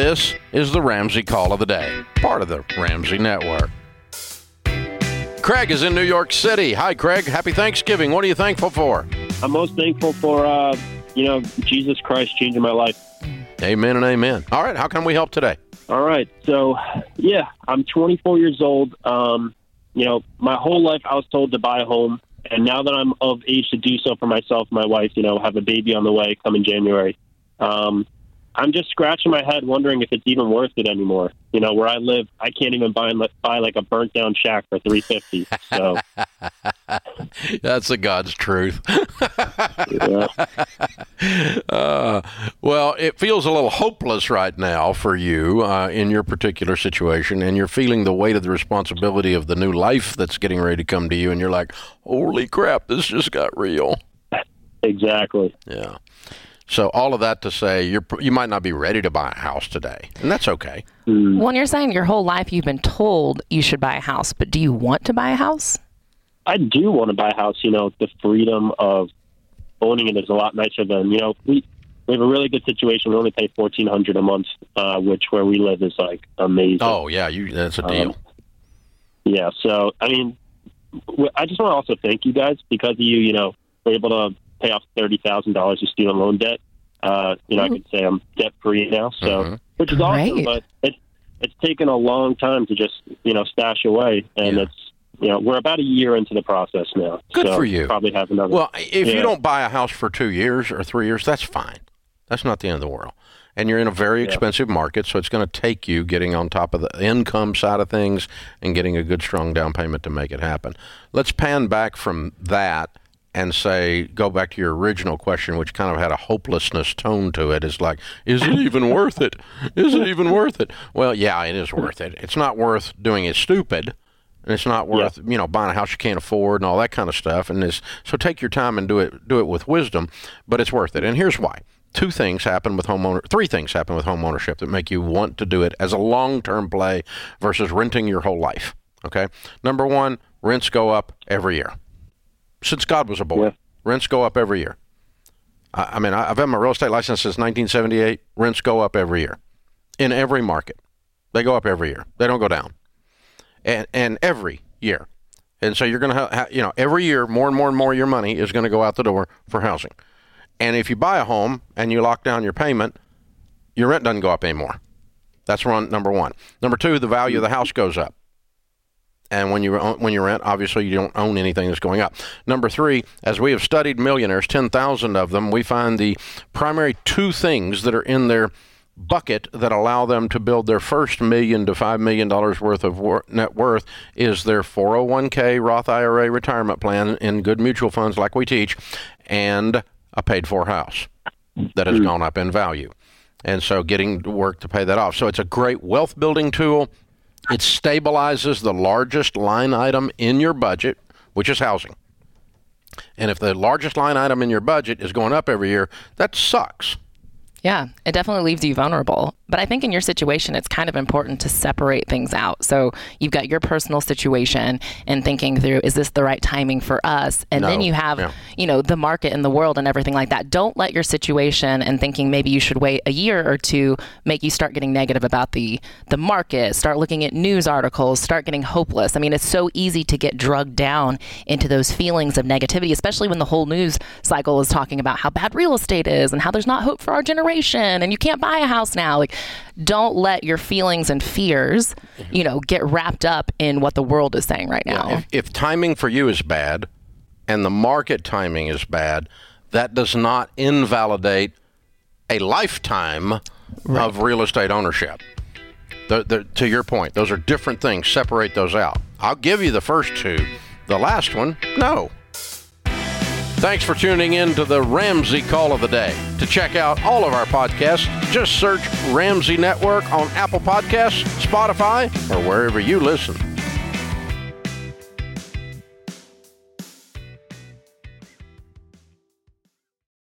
This is the Ramsey Call of the Day, part of the Ramsey Network. Craig is in New York City. Hi, Craig. Happy Thanksgiving. What are you thankful for? I'm most thankful for, uh, you know, Jesus Christ changing my life. Amen and amen. All right, how can we help today? All right. So, yeah, I'm 24 years old. Um, you know, my whole life I was told to buy a home. And now that I'm of age to do so for myself, my wife, you know, have a baby on the way coming January. Um, I'm just scratching my head, wondering if it's even worth it anymore. You know, where I live, I can't even buy buy like a burnt down shack for three fifty. So that's the God's truth. yeah. uh, well, it feels a little hopeless right now for you uh, in your particular situation, and you're feeling the weight of the responsibility of the new life that's getting ready to come to you, and you're like, "Holy crap, this just got real." Exactly. Yeah. So all of that to say, you you might not be ready to buy a house today, and that's okay. Mm. When you're saying your whole life you've been told you should buy a house, but do you want to buy a house? I do want to buy a house. You know, the freedom of owning it is a lot nicer than you know we we have a really good situation. We only pay fourteen hundred a month, uh, which where we live is like amazing. Oh yeah, you that's a deal. Um, yeah, so I mean, I just want to also thank you guys because of you. You know, we're able to pay off thirty thousand dollars of student loan debt. Uh, you know, mm-hmm. I could say I'm debt free now, so mm-hmm. which is Great. awesome. But it's it's taken a long time to just you know stash away, and yeah. it's you know we're about a year into the process now. Good so for you. Probably have another. Well, if yeah. you don't buy a house for two years or three years, that's fine. That's not the end of the world. And you're in a very expensive yeah. market, so it's going to take you getting on top of the income side of things and getting a good, strong down payment to make it happen. Let's pan back from that and say, go back to your original question, which kind of had a hopelessness tone to it. Is like, is it even worth it? Is it even worth it? Well, yeah, it is worth it. It's not worth doing it stupid, and it's not worth yeah. you know buying a house you can't afford and all that kind of stuff. And this, so take your time and do it do it with wisdom, but it's worth it. And here's why. Two things happen with homeowner. Three things happen with home ownership that make you want to do it as a long-term play versus renting your whole life. Okay. Number one, rents go up every year since God was a boy. Yeah. Rents go up every year. I, I mean, I, I've had my real estate license since 1978. Rents go up every year in every market. They go up every year. They don't go down. And and every year. And so you're going to have, ha- you know, every year more and more and more of your money is going to go out the door for housing. And if you buy a home and you lock down your payment, your rent doesn't go up anymore. That's one number one. Number two, the value of the house goes up and when you when you rent, obviously you don't own anything that's going up. Number three, as we have studied millionaires, ten thousand of them, we find the primary two things that are in their bucket that allow them to build their first million to five million dollars worth of net worth is their 401k Roth IRA retirement plan in good mutual funds like we teach, and a paid for house that has hmm. gone up in value. And so getting to work to pay that off. So it's a great wealth building tool. It stabilizes the largest line item in your budget, which is housing. And if the largest line item in your budget is going up every year, that sucks. Yeah, it definitely leaves you vulnerable. But I think in your situation, it's kind of important to separate things out. So you've got your personal situation and thinking through, is this the right timing for us? And no. then you have, yeah. You know, the market and the world and everything like that. Don't let your situation and thinking maybe you should wait a year or two make you start getting negative about the the market. Start looking at news articles. Start getting hopeless. I mean, it's so easy to get drugged down into those feelings of negativity, especially when the whole news cycle is talking about how bad real estate is and how there's not hope for our generation and you can't buy a house now. Like don't let your feelings and fears, mm-hmm. you know, get wrapped up in what the world is saying right now. Yeah, if, if timing for you is bad and the market timing is bad, that does not invalidate a lifetime right. of real estate ownership. The, the, to your point, those are different things. Separate those out. I'll give you the first two. The last one, no. Thanks for tuning in to the Ramsey Call of the Day. To check out all of our podcasts, just search Ramsey Network on Apple Podcasts, Spotify, or wherever you listen.